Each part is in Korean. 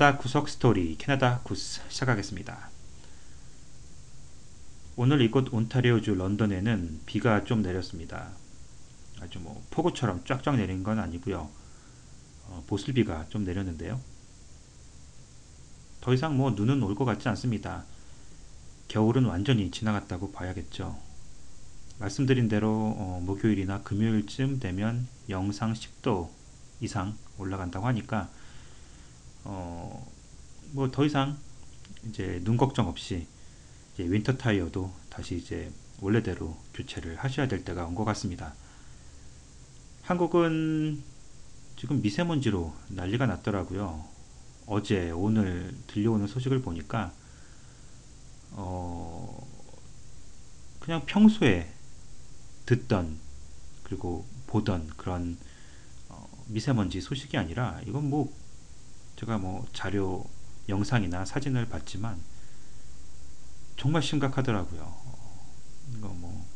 캐나다 구석 스토리 캐나다 구스 시작하겠습니다. 오늘 이곳 온타리오주 런던에는 비가 좀 내렸습니다. 아주 뭐 폭우처럼 쫙쫙 내린 건 아니고요. 어, 보슬비가 좀 내렸는데요. 더 이상 뭐 눈은 올 것 같지 않습니다. 겨울은 완전히 지나갔다고 봐야겠죠. 말씀드린 대로 어, 목요일이나 금요일쯤 되면 영상 10도 이상 올라간다고 하니까 어, 뭐 더 이상 이제 눈 걱정 없이 이제 winter 타이어도 다시 이제 원래대로 교체를 하셔야 될 때가 온 것 같습니다. 한국은 지금 미세먼지로 난리가 났더라고요. 어제 오늘 들려오는 소식을 보니까 어 그냥 평소에 듣던 그리고 보던 그런 어 미세먼지 소식이 아니라 이건 뭐 제가 뭐 자료 영상이나 사진을 봤지만 정말 심각하더라고요. 이거 뭐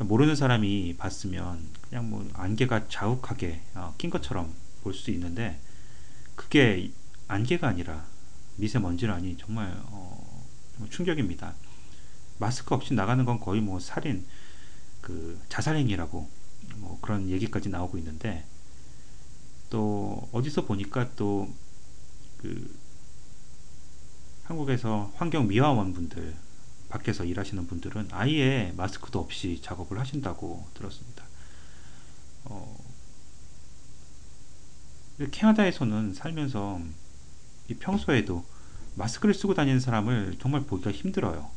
모르는 사람이 봤으면 그냥 뭐 안개가 자욱하게 어, 낀 것처럼 볼 수 있는데 그게 안개가 아니라 미세먼지라니 정말 어, 충격입니다. 마스크 없이 나가는 건 거의 뭐 살인 그 자살행위라고 뭐 그런 얘기까지 나오고 있는데 또 어디서 보니까 또 그 한국에서 환경 미화원 분들 밖에서 일하시는 분들은 아예 마스크도 없이 작업을 하신다고 들었습니다. 어, 캐나다에서는 살면서 평소에도 마스크를 쓰고 다니는 사람을 정말 보기가 힘들어요.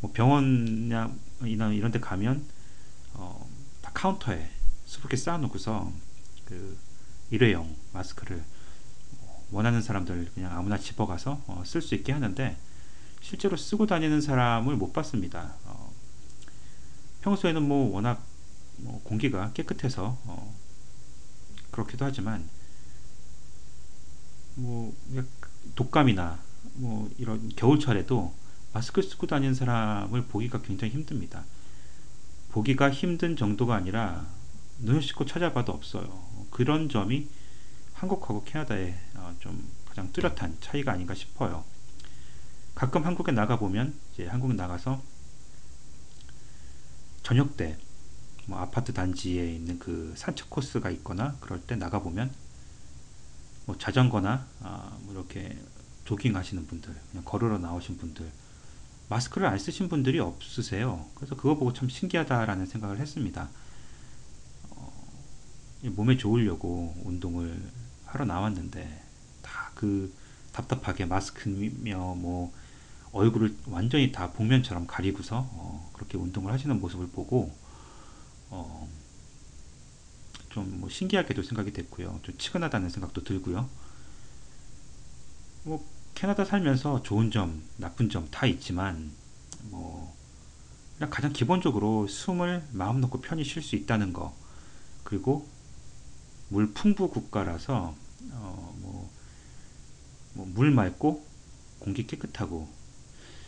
뭐 병원이나 이런 데 가면 어, 다 카운터에 수북게 쌓아놓고서 그 일회용 마스크를 원하는 사람들 그냥 아무나 집어가서 어, 쓸 수 있게 하는데 실제로 쓰고 다니는 사람을 못 봤습니다. 어, 평소에는 뭐 워낙 뭐 공기가 깨끗해서 어, 그렇기도 하지만 뭐 독감이나 뭐 이런 겨울철에도 마스크 쓰고 다니는 사람을 보기가 굉장히 힘듭니다. 보기가 힘든 정도가 아니라 눈을 씻고 찾아봐도 없어요. 그런 점이 한국하고 캐나다의 어, 좀 가장 뚜렷한 차이가 아닌가 싶어요. 가끔 한국에 나가 보면 이제 한국 나가서 저녁 때 뭐 아파트 단지에 있는 그 산책 코스가 있거나 그럴 때 나가 보면 뭐 자전거나 아, 뭐 이렇게 조깅 하시는 분들 그냥 걸으러 나오신 분들 마스크를 안 쓰신 분들이 없으세요. 그래서 그거 보고 참 신기하다라는 생각을 했습니다. 어, 몸에 좋으려고 운동을 하러 나왔는데 다 그 답답하게 마스크며 뭐 얼굴을 완전히 다 복면처럼 가리고서 어, 그렇게 운동을 하시는 모습을 보고 어, 좀 뭐 신기하게도 생각이 됐고요. 좀 치근하다는 생각도 들고요. 뭐 캐나다 살면서 좋은 점, 나쁜 점 다 있지만 뭐 그냥 가장 기본적으로 숨을 마음 놓고 편히 쉴 수 있다는 거 그리고 물 풍부 국가라서 어, 뭐, 뭐 물 맑고 공기 깨끗하고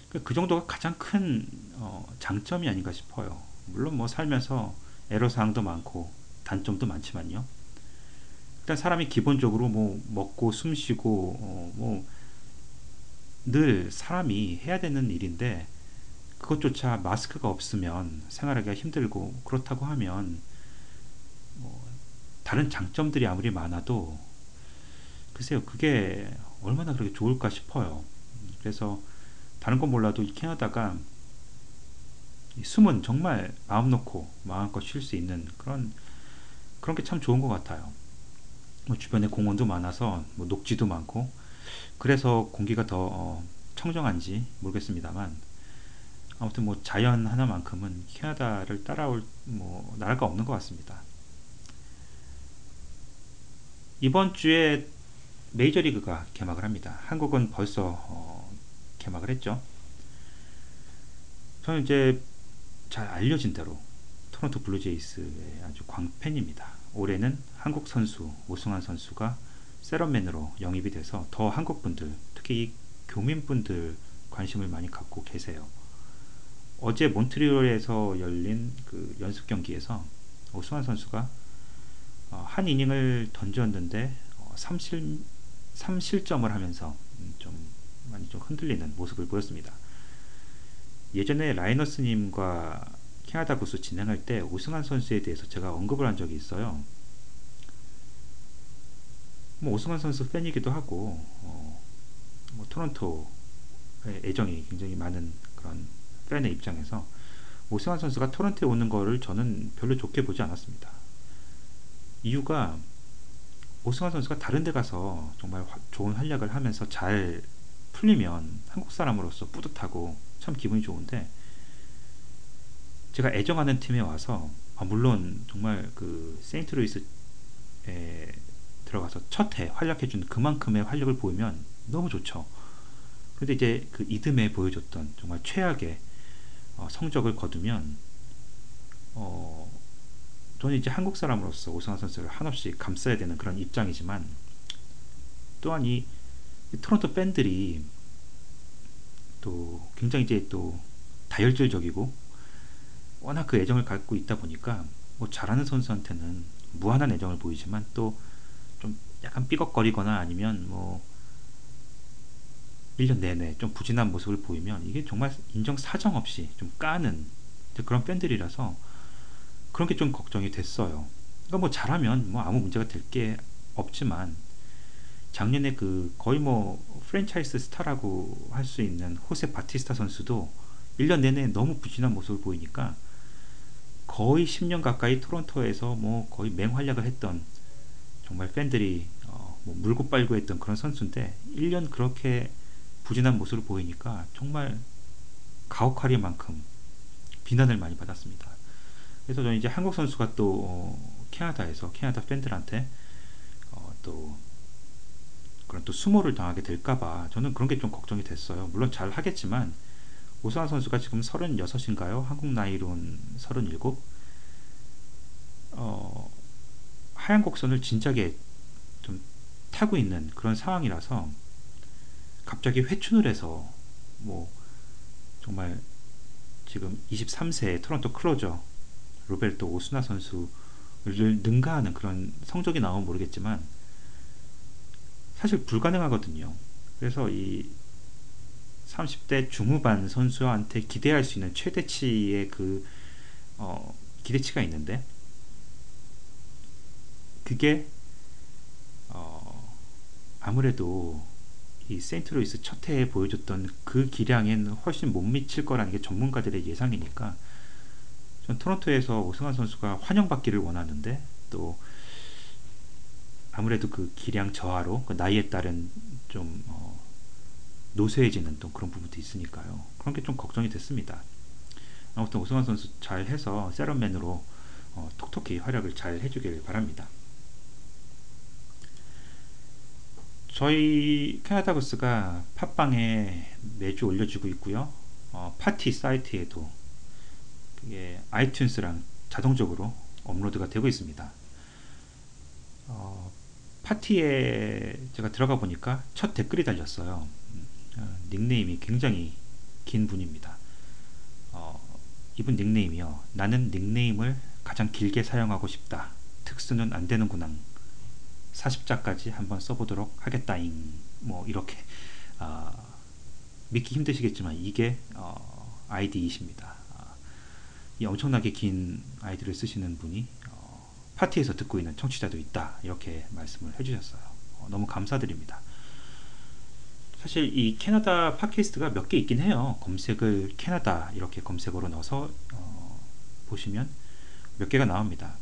그, 그 정도가 가장 큰 어, 장점이 아닌가 싶어요. 물론 뭐 살면서 애로사항도 많고 단점도 많지만요. 일단 사람이 기본적으로 뭐 먹고 숨쉬고 어, 뭐늘 사람이 해야 되는 일인데 그것조차 마스크가 없으면 생활하기가 힘들고 그렇다고 하면 뭐 다른 장점들이 아무리 많아도 글쎄요 그게 얼마나 그렇게 좋을까 싶어요. 그래서 다른 건 몰라도 이 캐나다가 숨은 정말 마음 놓고 마음껏 쉴 수 있는 그런 그런 게 참 좋은 것 같아요. 뭐 주변에 공원도 많아서 뭐 녹지도 많고 그래서 공기가 더 어, 청정한지 모르겠습니다만 아무튼 뭐 자연 하나만큼은 캐나다를 따라올 뭐 나라가 없는 것 같습니다 이번 주에 메이저리그가 개막을 합니다. 한국은 벌써 어, 개막을 했죠. 저는 이제 잘 알려진 대로 토론토 블루제이스의 아주 광팬입니다. 올해는 한국 선수 오승환 선수가 셋업맨으로 영입이 돼서 더 한국 분들 특히 교민 분들 관심을 많이 갖고 계세요. 어제 몬트리올에서 열린 그 연습 경기에서 오승환 선수가 어, 한 이닝을 던졌는데 30, 3실점을 하면서 음, 좀 많이 좀 흔들리는 모습을 보였습니다. 예전에 라이너스님과 캐나다 구수 진행할 때 오승환 선수에 대해서 제가 언급을 한 적이 있어요. 뭐 오승환 선수 팬이기도 하고 어, 뭐 토론토의 애정이 굉장히 많은 그런 팬의 입장에서 오승환 선수가 토론토에 오는 거를 저는 별로 좋게 보지 않았습니다. 이유가 오승환 선수가 다른 데 가서 정말 좋은 활약을 하면서 잘 풀리면 한국 사람으로서 뿌듯하고 참 기분이 좋은데 제가 애정하는 팀에 와서 아 물론 정말 그 세인트루이스에 들어가서 첫 해 활약해준 그만큼의 활력을 보이면 너무 좋죠. 근데 이제 그 이듬해 보여줬던 정말 최악의 어, 성적을 거두면 어, 저는 이제 한국 사람으로서 오승환 선수를 한없이 감싸야 되는 그런 입장이지만 또한 이 토론토 팬들이 또 굉장히 이제 또 다혈질적이고 워낙 그 애정을 갖고 있다 보니까 뭐 잘하는 선수한테는 무한한 애정을 보이지만 또 좀 약간 삐걱거리거나 아니면 뭐 1년 내내 좀 부진한 모습을 보이면 이게 정말 인정 사정 없이 좀 까는 그런 팬들이라서 그런 게 좀 걱정이 됐어요. 그러니까 뭐 잘하면 뭐 아무 문제가 될 게 없지만 작년에 그 거의 뭐 프랜차이즈 스타라고 할 수 있는 호세 바티스타 선수도 1년 내내 너무 부진한 모습을 보이니까 거의 10년 가까이 토론토에서 뭐 거의 맹활약을 했던 정말 팬들이 어 뭐 물고 빨고 했던 그런 선수인데 1년 그렇게 부진한 모습을 보이니까 정말 가혹하리만큼 비난을 많이 받았습니다. 그래서 저는 이제 한국 선수가 또 어, 캐나다에서 캐나다 팬들한테 어, 또 그런 또 수모를 당하게 될까봐 저는 그런 게 좀 걱정이 됐어요. 물론 잘 하겠지만 오승환 선수가 지금 36인가요? 한국 나이로는 37? 어, 하얀 곡선을 진작에 좀 타고 있는 그런 상황이라서 갑자기 회춘을 해서 뭐 정말 지금 23세 토론토 클로저 로베르토 오스나 선수를 능가하는 그런 성적이 나오면 모르겠지만 사실 불가능하거든요. 그래서 이 30대 중후반 선수한테 기대할 수 있는 최대치의 그 어, 기대치가 있는데 그게 어, 아무래도 이 세인트루이스 첫 해에 보여줬던 그 기량에는 훨씬 못 미칠 거라는 게 전문가들의 예상이니까 전 토론토에서 오승환 선수가 환영받기를 원하는데 또 아무래도 그 기량 저하로 그 나이에 따른 좀 어, 노쇠해지는 또 그런 부분도 있으니까요. 그런 게 좀 걱정이 됐습니다. 아무튼 오승환 선수 잘 해서 세런맨으로 어, 톡톡히 활약을 잘 해주길 바랍니다. 저희 캐나다 구스가 팟빵에 매주 올려주고 있고요. 어, 파티 사이트에도 그게 아이튠스랑 자동적으로 업로드가 되고 있습니다. 어, 파티에 제가 들어가 보니까 첫 댓글이 달렸어요. 어, 닉네임이 굉장히 긴 분입니다. 어, 이분 닉네임이요. 나는 닉네임을 가장 길게 사용하고 싶다. 특수는 안 되는구나. 40자까지 한번 써보도록 하겠다잉. 뭐 이렇게 어, 믿기 힘드시겠지만 이게 어, 아이디이십니다. 어, 이 엄청나게 긴 아이디를 쓰시는 분이 어, 파티에서 듣고 있는 청취자도 있다. 이렇게 말씀을 해주셨어요. 어, 너무 감사드립니다. 사실 이 캐나다 팟캐스트가 몇 개 있긴 해요. 검색을 캐나다 이렇게 검색어로 넣어서 어, 보시면 몇 개가 나옵니다.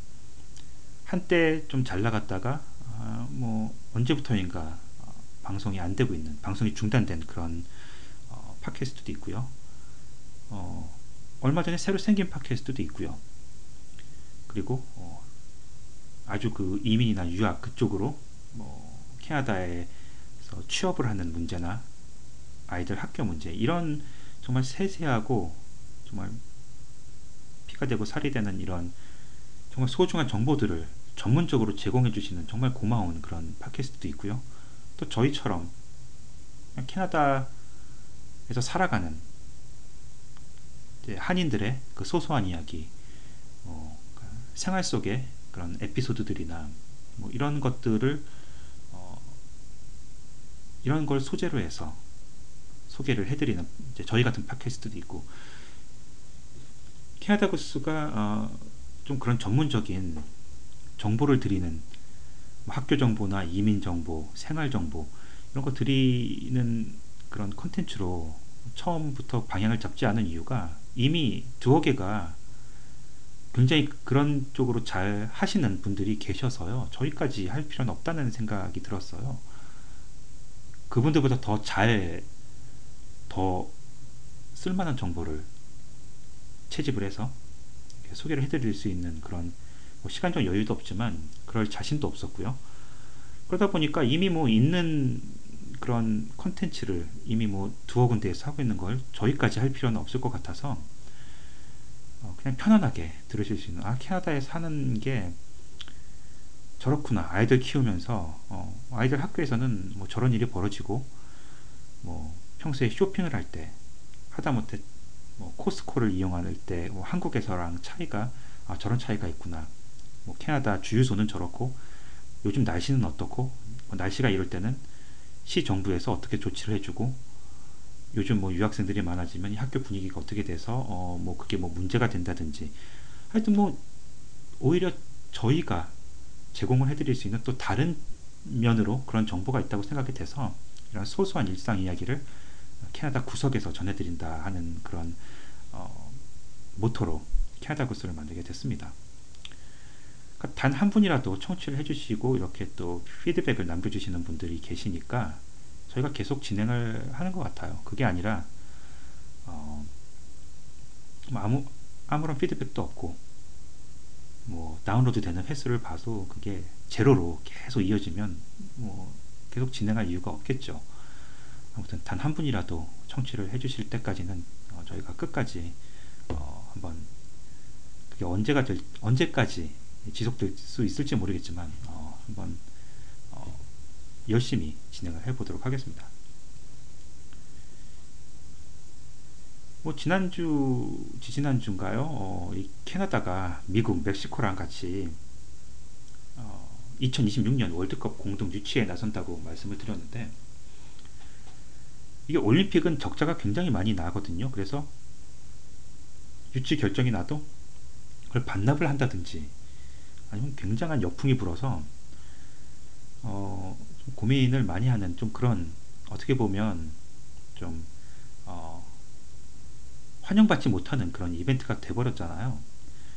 한때 좀 잘 나갔다가 아, 뭐 언제부터인가 어, 방송이 안 되고 있는 방송이 중단된 그런 어, 팟캐스트도 있고요. 어, 얼마 전에 새로 생긴 팟캐스트도 있고요. 그리고 어, 아주 그 이민이나 유학 그쪽으로 뭐 캐나다에 취업을 하는 문제나 아이들 학교 문제 이런 정말 세세하고 정말 피가 되고 살이 되는 이런 정말 소중한 정보들을 전문적으로 제공해 주시는 정말 고마운 그런 팟캐스트도 있고요. 또 저희처럼 캐나다에서 살아가는 한인들의 그 소소한 이야기, 어, 그 생활 속의 그런 에피소드들이나 뭐 이런 것들을 이런 걸 소재로 해서 소개를 해드리는 저희 같은 팟캐스트도 있고 캐나다 구스가 어, 좀 그런 전문적인 정보를 드리는 뭐 학교 정보나 이민 정보, 생활 정보 이런 거 드리는 그런 컨텐츠로 처음부터 방향을 잡지 않은 이유가 이미 두어 개가 굉장히 그런 쪽으로 잘 하시는 분들이 계셔서요. 저희까지 할 필요는 없다는 생각이 들었어요. 그분들보다 더 잘, 더 쓸만한 정보를 채집을 해서 소개를 해드릴 수 있는 그런 뭐 시간적 여유도 없지만 그럴 자신도 없었고요. 그러다 보니까 이미 뭐 있는 그런 컨텐츠를 이미 뭐 두어 군데에서 하고 있는 걸 저희까지 할 필요는 없을 것 같아서 어 그냥 편안하게 들으실 수 있는 아 캐나다에 사는 게 저렇구나 아이들 키우면서 어 아이들 학교에서는 뭐 저런 일이 벌어지고 뭐 평소에 쇼핑을 할 때 하다못해 뭐 코스코를 이용할 때 뭐 한국에서랑 차이가 아 저런 차이가 있구나. 뭐 캐나다 주유소는 저렇고 요즘 날씨는 어떻고 뭐 날씨가 이럴 때는 시 정부에서 어떻게 조치를 해주고 요즘 뭐 유학생들이 많아지면 학교 분위기가 어떻게 돼서 어 뭐 그게 뭐 문제가 된다든지 하여튼 뭐 오히려 저희가 제공을 해드릴 수 있는 또 다른 면으로 그런 정보가 있다고 생각이 돼서 이런 소소한 일상 이야기를 캐나다 구석에서 전해드린다 하는 그런 어, 모토로 캐나다 구스를 만들게 됐습니다. 그러니까 단한 분이라도 청취를 해주시고 이렇게 또 피드백을 남겨주시는 분들이 계시니까 저희가 계속 진행을 하는 것 같아요. 그게 아니라 어, 뭐 아무 아무런 피드백도 없고 뭐 다운로드 되는 횟수를 봐도 그게 제로로 계속 이어지면 뭐 계속 진행할 이유가 없겠죠. 아무튼 단 한 분이라도 청취를 해주실 때까지는 어, 저희가 끝까지 어, 한번 그게 언제가 될 언제까지 지속될 수 있을지 모르겠지만 어, 한번 어, 열심히 진행을 해보도록 하겠습니다. 뭐 지난주 지지난주인가요? 어, 이 캐나다가 미국, 멕시코랑 같이 2026년 어, 월드컵 공동 유치에 나선다고 말씀을 드렸는데 이게 올림픽은 적자가 굉장히 많이 나거든요. 그래서 유치 결정이 나도 그걸 반납을 한다든지 아니면 굉장한 역풍이 불어서 어, 고민을 많이 하는 좀 그런 어떻게 보면 좀 어, 환영받지 못하는 그런 이벤트가 돼버렸잖아요.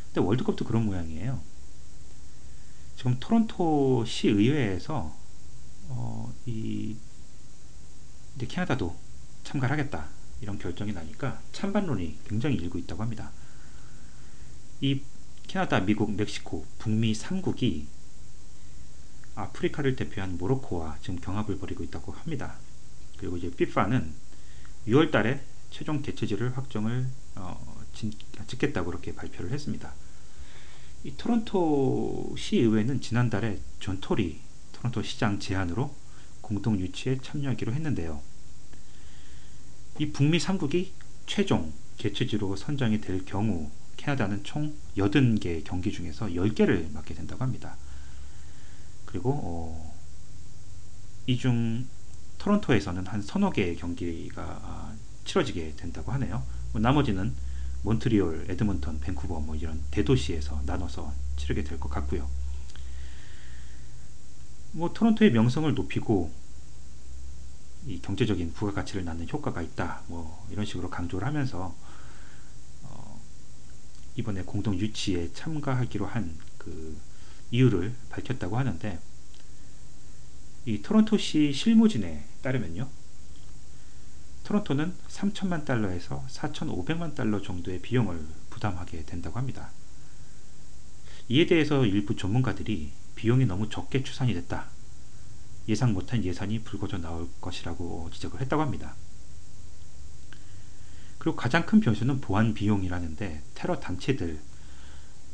근데 월드컵도 그런 모양이에요. 지금 토론토 시의회에서 어, 이 이제 캐나다도 참가를 하겠다 이런 결정이 나니까 찬반론이 굉장히 일고 있다고 합니다. 이 캐나다, 미국, 멕시코, 북미 3국이 아프리카를 대표한 모로코와 지금 경합을 벌이고 있다고 합니다. 그리고 이제 FIFA는 6월 달에 최종 개최지를 확정을 어, 짓겠다고 그렇게 발표를 했습니다. 이 토론토 시의회는 지난달에 존 토리 토론토 시장 제안으로 공동 유치에 참여하기로 했는데요. 이 북미 3국이 최종 개최지로 선정이 될 경우 캐나다는 총 80개 경기 중에서 10개를 맡게 된다고 합니다. 그리고 어, 이중 토론토에서는 한 서너 개의 경기가 아, 치러지게 된다고 하네요. 뭐 나머지는 몬트리올, 에드먼턴, 밴쿠버 뭐 이런 대도시에서 나눠서 치르게 될 것 같고요. 뭐 토론토의 명성을 높이고 이 경제적인 부가가치를 낳는 효과가 있다. 뭐 이런 식으로 강조를 하면서 어, 이번에 공동 유치에 참가하기로 한 그 이유를 밝혔다고 하는데 이 토론토시 실무진에 따르면요. 토론토는 3천만 달러에서 4,500만 달러 정도의 비용을 부담하게 된다고 합니다. 이에 대해서 일부 전문가들이 비용이 너무 적게 추산이 됐다. 예상 못한 예산이 불거져 나올 것이라고 지적을 했다고 합니다. 그리고 가장 큰 변수는 보안 비용이라는데 테러 단체들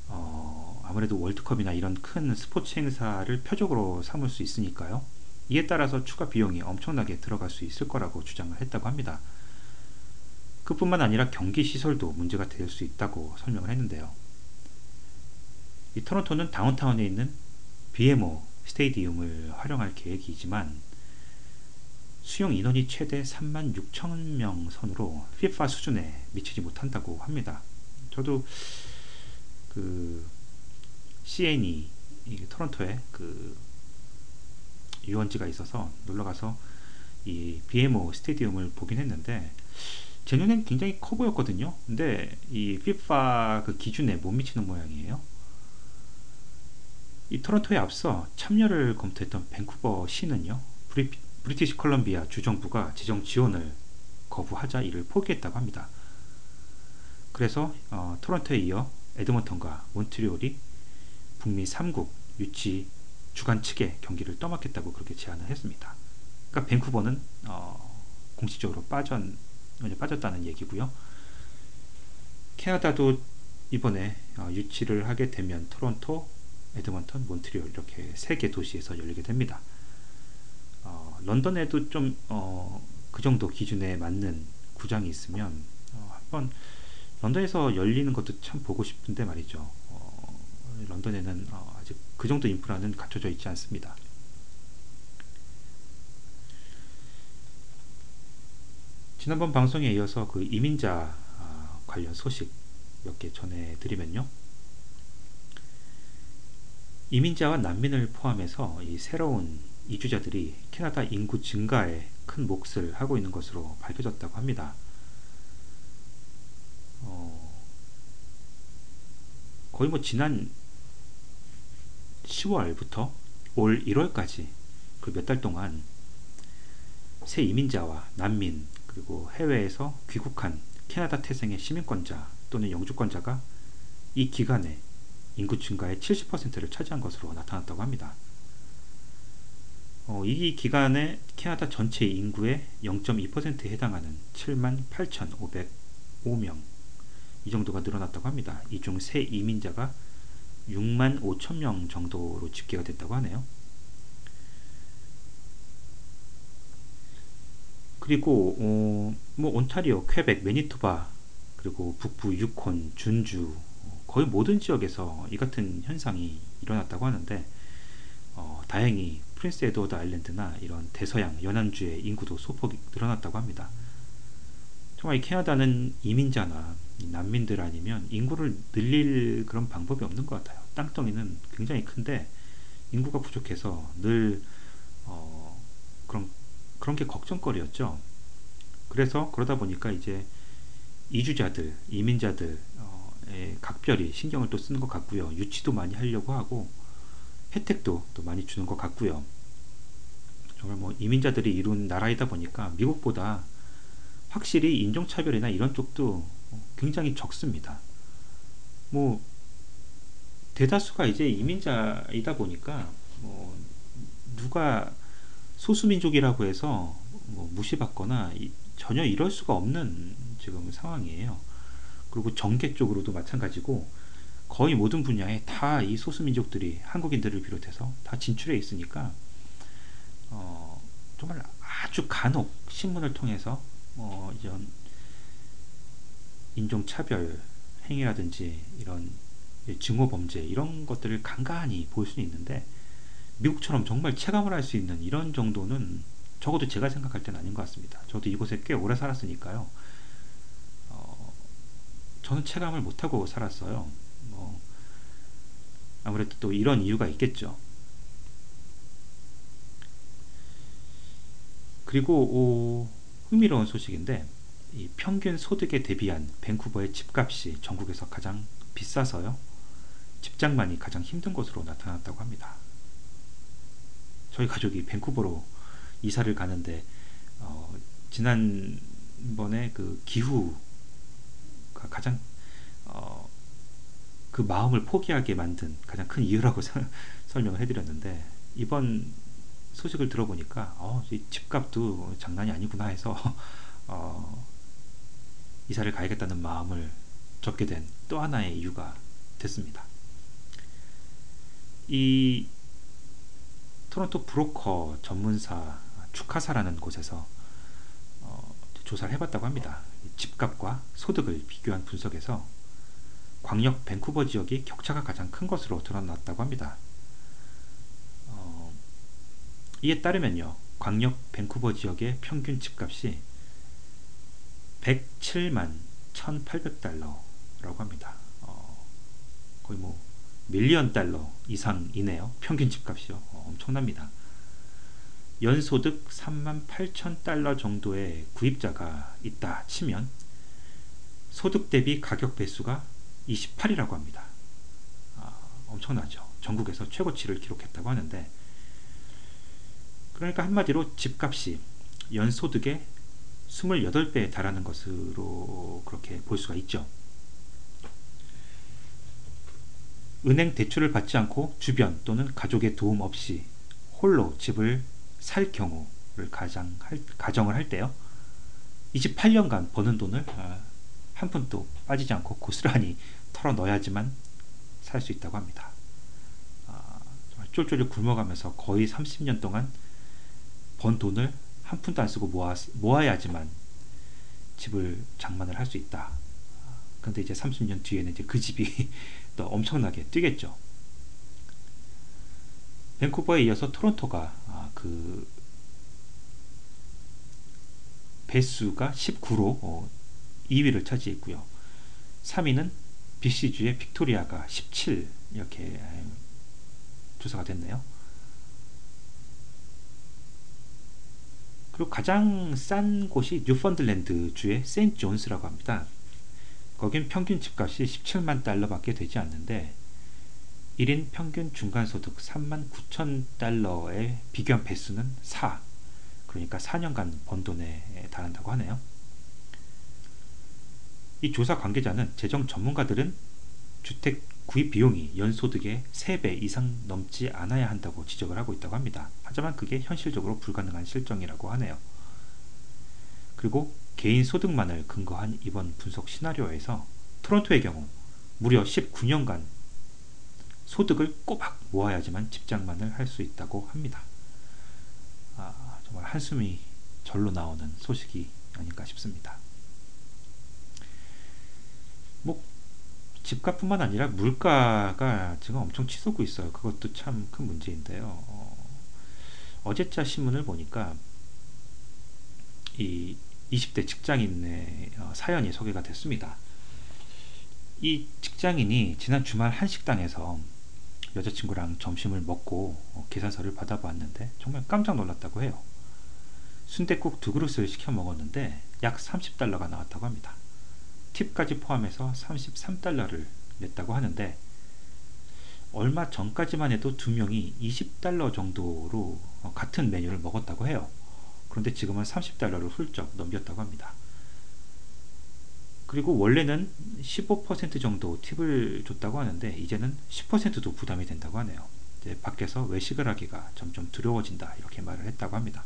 어, 아무래도 월드컵이나 이런 큰 스포츠 행사를 표적으로 삼을 수 있으니까요. 이에 따라서 추가 비용이 엄청나게 들어갈 수 있을 거라고 주장을 했다고 합니다. 그뿐만 아니라 경기 시설도 문제가 될 수 있다고 설명을 했는데요. 이 토론토는 다운타운에 있는 BMO 스테이디움을 활용할 계획이지만 수용 인원이 최대 3만 6천 명 선으로 FIFA 수준에 미치지 못한다고 합니다. 저도 그 CNE 토론토에 그 유원지가 있어서 놀러 가서 이 BMO 스테디움을 보긴 했는데 제 눈엔 굉장히 커 보였거든요. 근데 이 FIFA 그 기준에 못 미치는 모양이에요. 이 토론토에 앞서 참여를 검토했던 밴쿠버 시는요. 브리, 브리티시 컬럼비아 주정부가 재정 지원을 거부하자 이를 포기했다고 합니다. 그래서 어, 토론토에 이어 에드먼턴과 몬트리올이 북미 3국 유치 주관 측의 경기를 떠맡겠다고 그렇게 제안을 했습니다. 그러니까 밴쿠버는 어, 공식적으로 빠졌, 빠졌다는 얘기고요. 캐나다도 이번에 어, 유치를 하게 되면 토론토, 에드먼턴, 몬트리올 이렇게 세 개 도시에서 열리게 됩니다. 어, 런던에도 좀그 어, 정도 기준에 맞는 구장이 있으면 어, 한번 런던에서 열리는 것도 참 보고 싶은데 말이죠. 어, 런던에는 어, 아직 그 정도 인프라는 갖춰져 있지 않습니다. 지난번 방송에 이어서 그 이민자 아, 관련 소식 몇 개 전해드리면요. 이민자와 난민을 포함해서 이 새로운 이주자들이 캐나다 인구 증가에 큰 몫을 하고 있는 것으로 밝혀졌다고 합니다. 어, 거의 뭐 지난 10월부터 올 1월까지 그 몇 달 동안 새 이민자와 난민 그리고 해외에서 귀국한 캐나다 태생의 시민권자 또는 영주권자가 이 기간에 인구 증가의 70%를 차지한 것으로 나타났다고 합니다. 어, 이 기간에 캐나다 전체 인구의 0.2%에 해당하는 7만 8,505명 이 정도가 늘어났다고 합니다. 이 중 새 이민자가 6만 5천 명 정도로 집계가 됐다고 하네요. 그리고 어, 뭐 온타리오, 퀘벡, 매니토바 그리고 북부 유콘, 준주 거의 모든 지역에서 이 같은 현상이 일어났다고 하는데 어, 다행히 프린스 에드워드 아일랜드나 이런 대서양 연안주의 인구도 소폭 늘어났다고 합니다. 정말 캐나다는 이민자나 난민들 아니면 인구를 늘릴 그런 방법이 없는 것 같아요. 땅덩이는 굉장히 큰데 인구가 부족해서 늘 어, 그런 그런 게 걱정거리였죠. 그래서 그러다 보니까 이제 이주자들, 이민자들 어, 각별히 신경을 또 쓰는 것 같고요. 유치도 많이 하려고 하고 혜택도 또 많이 주는 것 같고요. 정말 뭐 이민자들이 이룬 나라이다 보니까 미국보다 확실히 인종차별이나 이런 쪽도 굉장히 적습니다. 뭐 대다수가 이제 이민자이다 보니까 뭐 누가 소수민족이라고 해서 뭐 무시받거나 전혀 이럴 수가 없는 지금 상황이에요. 그리고 정계 쪽으로도 마찬가지고 거의 모든 분야에 다 이 소수민족들이 한국인들을 비롯해서 다 진출해 있으니까 어, 정말 아주 간혹 신문을 통해서 어, 이런 인종차별 행위라든지 이런 증오범죄 이런 것들을 간간히 볼 수는 있는데 미국처럼 정말 체감을 할 수 있는 이런 정도는 적어도 제가 생각할 때는 아닌 것 같습니다. 저도 이곳에 꽤 오래 살았으니까요. 어, 저는 체감을 못하고 살았어요. 뭐, 아무래도 또 이런 이유가 있겠죠. 그리고 오, 흥미로운 소식인데 이 평균 소득에 대비한 밴쿠버의 집값이 전국에서 가장 비싸서요. 집장만이 가장 힘든 곳으로 나타났다고 합니다. 저희 가족이 밴쿠버로 이사를 가는데 어, 지난번에 그 기후가 가장 어, 그 마음을 포기하게 만든 가장 큰 이유라고 설명을 해드렸는데 이번 소식을 들어보니까 어, 집값도 장난이 아니구나 해서 어, 이사를 가야겠다는 마음을 접게 된 또 하나의 이유가 됐습니다. 이 토론토 브로커 전문사 축하사라는 곳에서 어, 조사를 해봤다고 합니다. 집값과 소득을 비교한 분석에서 광역 밴쿠버 지역이 격차가 가장 큰 것으로 드러났다고 합니다. 어, 이에 따르면요, 광역 밴쿠버 지역의 평균 집값이 107만 1,800달러라고 합니다. 어, 거의 뭐 밀리언 달러 이상이네요. 평균 집값이요. 어, 엄청납니다. 연소득 3만 8천 달러 정도의 구입자가 있다 치면 소득 대비 가격 배수가 28이라고 합니다. 아, 엄청나죠. 전국에서 최고치를 기록했다고 하는데 그러니까 한마디로 집값이 연소득의 28배에 달하는 것으로 그렇게 볼 수가 있죠. 은행 대출을 받지 않고 주변 또는 가족의 도움 없이 홀로 집을 살 경우를 가정할, 가정을 할 때요. 28년간 버는 돈을 아, 한 푼도 빠지지 않고 고스란히 털어 넣어야지만 살 수 있다고 합니다. 아, 쫄쫄이 굶어가면서 거의 30년 동안 번 돈을 한 푼도 안 쓰고 모아, 모아야지만 집을 장만을 할 수 있다. 근데 이제 30년 뒤에는 이제 그 집이 또 엄청나게 뛰겠죠. 밴쿠버에 이어서 토론토가 아, 그 배수가 19로 어, 2위를 차지했고요. 3위는 BC주의 빅토리아가 17 이렇게 조사가 됐네요. 그리고 가장 싼 곳이 뉴펀들랜드 주의 세인트 존스라고 합니다. 거긴 평균 집값이 17만 달러밖에 되지 않는데 1인 평균 중간소득 3만 9천 달러의 비교한 배수는 4 그러니까 4년간 번 돈에 달한다고 하네요. 이 조사 관계자는 재정 전문가들은 주택 구입 비용이 연소득의 3배 이상 넘지 않아야 한다고 지적을 하고 있다고 합니다. 하지만 그게 현실적으로 불가능한 실정이라고 하네요. 그리고 개인 소득만을 근거한 이번 분석 시나리오에서 토론토의 경우 무려 19년간 소득을 꼬박 모아야지만 집장만을 할 수 있다고 합니다. 아, 정말 한숨이 절로 나오는 소식이 아닌가 싶습니다. 뭐 집값뿐만 아니라 물가가 지금 엄청 치솟고 있어요. 그것도 참 큰 문제인데요. 어, 제자 신문을 보니까 이 20대 직장인의 어, 사연이 소개가 됐습니다. 이 직장인이 지난 주말 한식당에서 여자친구랑 점심을 먹고 어, 계산서를 받아봤는데 정말 깜짝 놀랐다고 해요. 순대국 두 그릇을 시켜 먹었는데 약 30달러가 나왔다고 합니다. 팁까지 포함해서 33달러를 냈다고 하는데 얼마 전까지만 해도 두 명이 20달러 정도로 어, 같은 메뉴를 먹었다고 해요. 그런데 지금은 30달러를 훌쩍 넘겼다고 합니다. 그리고 원래는 15% 정도 팁을 줬다고 하는데 이제는 10%도 부담이 된다고 하네요. 밖에서 외식을 하기가 점점 두려워진다 이렇게 말을 했다고 합니다.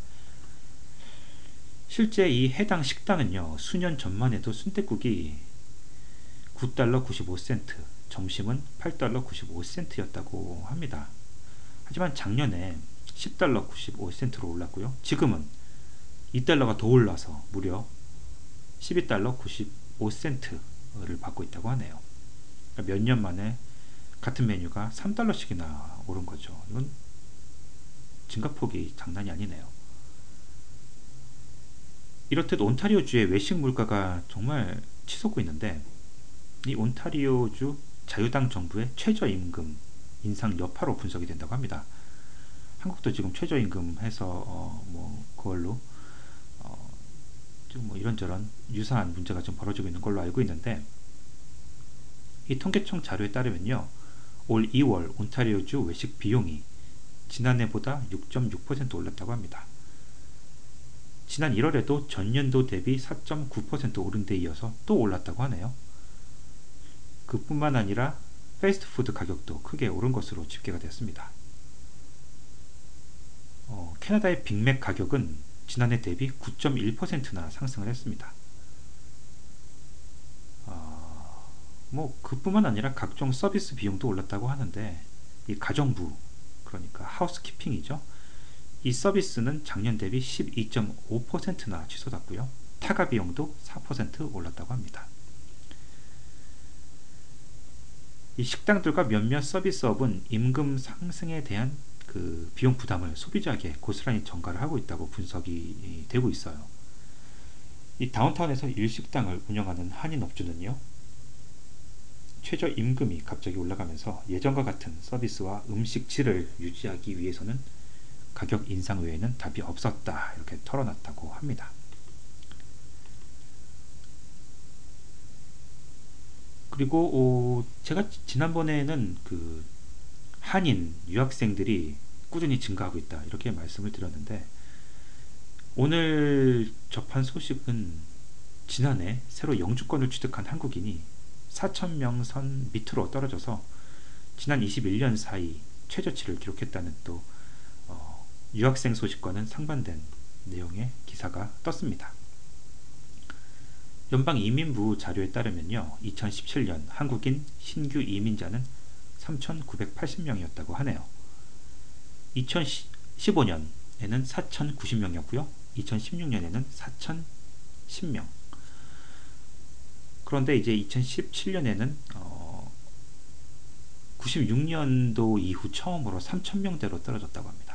실제 이 해당 식당은요 수년 전만 해도 순대국이 9달러 95센트 점심은 8달러 95센트였다고 합니다. 하지만 작년에 10달러 95센트로 올랐고요. 지금은 2달러가 더 올라서 무려 12달러 95센트를 받고 있다고 하네요. 그러니까 몇년 만에 같은 메뉴가 3달러씩이나 오른 거죠. 이건 증가폭이 장난이 아니네요. 이렇듯 온타리오주의 외식 물가가 정말 치솟고 있는데 이 온타리오주 자유당 정부의 최저임금 인상 여파로 분석이 된다고 합니다. 한국도 지금 최저임금 해서 어, 뭐 그걸로 뭐 이런저런 유사한 문제가 좀 벌어지고 있는 걸로 알고 있는데 이 통계청 자료에 따르면요. 올 2월 온타리오주 외식 비용이 지난해보다 6.6% 올랐다고 합니다. 지난 1월에도 전년도 대비 4.9% 오른 데 이어서 또 올랐다고 하네요. 그뿐만 아니라 패스트푸드 가격도 크게 오른 것으로 집계가 됐습니다. 어, 캐나다의 빅맥 가격은 지난해 대비 9.1%나 상승을 했습니다. 어, 뭐 그뿐만 아니라 각종 서비스 비용도 올랐다고 하는데 이 가정부 그러니까 하우스키핑이죠. 이 서비스는 작년 대비 12.5%나 취소됐고요. 타가 비용도 4% 올랐다고 합니다. 이 식당들과 몇몇 서비스업은 임금 상승에 대한 그 비용 부담을 소비자에게 고스란히 전가를 하고 있다고 분석이 되고 있어요. 이 다운타운에서 일식당을 운영하는 한인 업주는요. 최저 임금이 갑자기 올라가면서 예전과 같은 서비스와 음식 질을 유지하기 위해서는 가격 인상 외에는 답이 없었다 이렇게 털어놨다고 합니다. 그리고 어, 제가 지난번에는 그 한인 유학생들이 꾸준히 증가하고 있다 이렇게 말씀을 드렸는데 오늘 접한 소식은 지난해 새로 영주권을 취득한 한국인이 4천명 선 밑으로 떨어져서 지난 21년 사이 최저치를 기록했다는 또 어, 유학생 소식과는 상반된 내용의 기사가 떴습니다. 연방 이민부 자료에 따르면요. 2017년 한국인 신규 이민자는 3,980명이었다고 하네요. 2015년에는 4,090명이었고요. 2016년에는 4,010명. 그런데 이제 2017년에는 어 96년도 이후 처음으로 3,000명대로 떨어졌다고 합니다.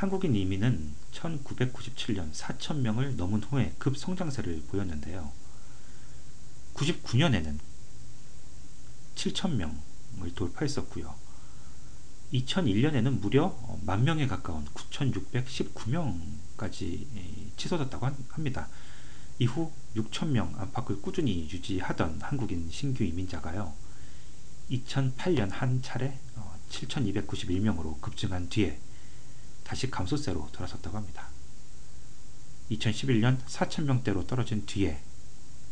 한국인 이민은 1997년 4천명을 넘은 후에 급성장세를 보였는데요. 99년에는 7천명을 돌파했었고요. 2001년에는 무려 만명에 가까운 9,619명까지 치솟았다고 합니다. 이후 6천명 안팎을 꾸준히 유지하던 한국인 신규 이민자가요. 2008년 한 차례 7,291명으로 급증한 뒤에 다시 감소세로 돌아섰다고 합니다. 2011년 4,000명대로 떨어진 뒤에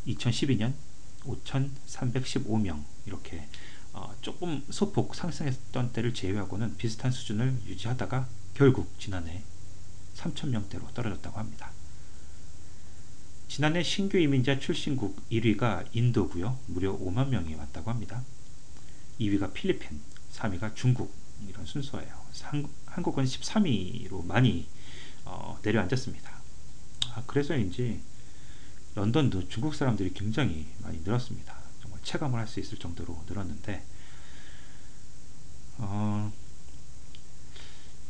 2012년 5,315명 이렇게 어, 조금 소폭 상승했던 때를 제외하고는 비슷한 수준을 유지하다가 결국 지난해 3,000명대로 떨어졌다고 합니다. 지난해 신규 이민자 출신국 1위가 인도고요. 무려 5만 명이 왔다고 합니다. 2위가 필리핀, 3위가 중국 이런 순서예요. 한국은 13위로 많이 어, 내려앉았습니다. 아, 그래서인지 런던도 중국 사람들이 굉장히 많이 늘었습니다. 정말 체감을 할 수 있을 정도로 늘었는데 어,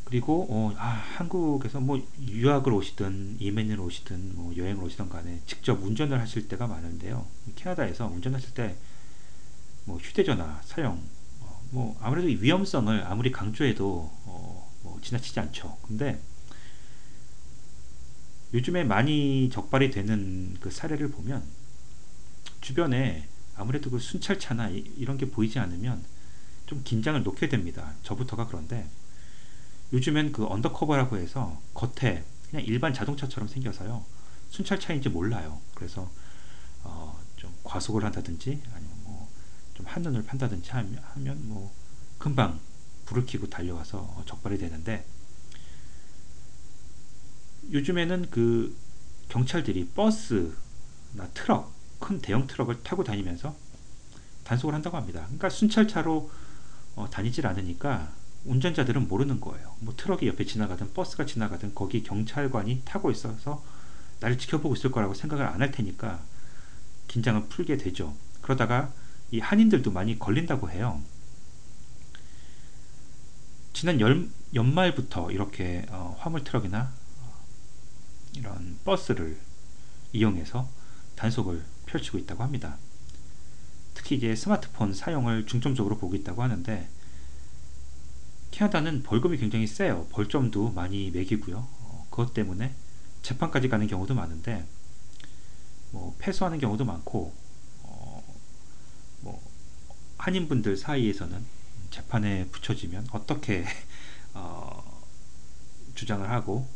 그리고 어, 아, 한국에서 뭐 유학을 오시든 이민을 오시든 뭐 여행을 오시든 간에 직접 운전을 하실 때가 많은데요. 캐나다에서 운전하실 때 뭐 휴대전화 사용 어, 뭐 아무래도 위험성을 아무리 강조해도 어, 뭐 지나치지 않죠. 근데 요즘에 많이 적발이 되는 그 사례를 보면 주변에 아무래도 그 순찰차나 이 런 게 보이지 않으면 좀 긴장을 놓게 됩니다. 저부터가 그런데 요즘엔 그 언더커버라고 해서 겉에 그냥 일반 자동차처럼 생겨서요. 순찰차인지 몰라요. 그래서 어, 좀 과속을 한다든지 아니면 뭐 좀 한눈을 판다든지 하면, 뭐 금방 불을 켜고 달려와서 적발이 되는데 요즘에는 그 경찰들이 버스나 트럭, 큰 대형 트럭을 타고 다니면서 단속을 한다고 합니다. 그러니까 순찰차로 어, 다니질 않으니까 운전자들은 모르는 거예요. 뭐 트럭이 옆에 지나가든 버스가 지나가든 거기 경찰관이 타고 있어서 나를 지켜보고 있을 거라고 생각을 안 할 테니까 긴장을 풀게 되죠. 그러다가 이 한인들도 많이 걸린다고 해요. 지난 열, 연말부터 이렇게 어, 화물 트럭이나 어, 이런 버스를 이용해서 단속을 펼치고 있다고 합니다. 특히 이제 스마트폰 사용을 중점적으로 보고 있다고 하는데 캐나다는 벌금이 굉장히 세요. 벌점도 많이 매기고요. 어, 그것 때문에 재판까지 가는 경우도 많은데 뭐 패소하는 경우도 많고 한인분들 사이에서는 재판에 붙여지면 어떻게 어, 주장을 하고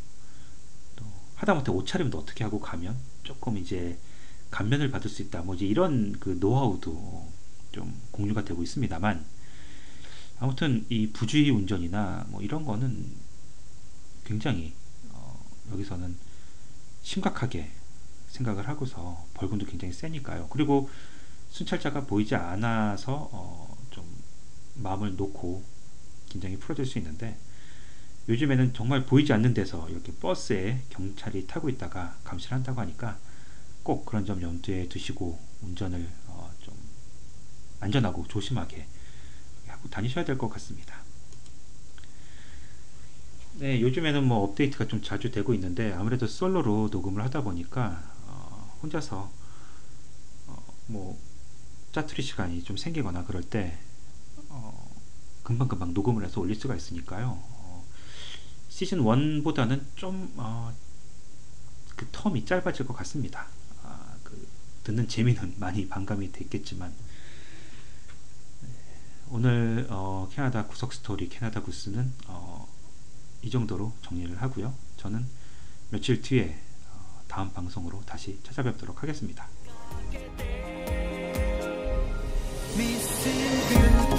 또 하다못해 옷차림도 어떻게 하고 가면 조금 이제 감면을 받을 수 있다. 뭐 이제 이런 그 노하우도 좀 공유가 되고 있습니다만 아무튼 이 부주의 운전이나 뭐 이런 거는 굉장히 어, 여기서는 심각하게 생각을 하고서 벌금도 굉장히 세니까요. 그리고 순찰자가 보이지 않아서 어, 마음을 놓고 긴장이 풀어질 수 있는데 요즘에는 정말 보이지 않는 데서 이렇게 버스에 경찰이 타고 있다가 감시를 한다고 하니까 꼭 그런 점 염두에 두시고 운전을 어 좀 안전하고 조심하게 하고 다니셔야 될 것 같습니다. 네, 요즘에는 뭐 업데이트가 좀 자주 되고 있는데 아무래도 솔로로 녹음을 하다 보니까 어, 혼자서 어, 뭐 짜투리 시간이 좀 생기거나 그럴 때 어, 금방금방 녹음을 해서 올릴 수가 있으니까요. 어, 시즌 1보다는 좀 어, 그 텀이 짧아질 것 같습니다. 아, 그 듣는 재미는 많이 반감이 됐겠지만 네, 오늘 어, 캐나다 구석 스토리 캐나다 구스는 어, 이 정도로 정리를 하고요. 저는 며칠 뒤에 어, 다음 방송으로 다시 찾아뵙도록 하겠습니다. be you.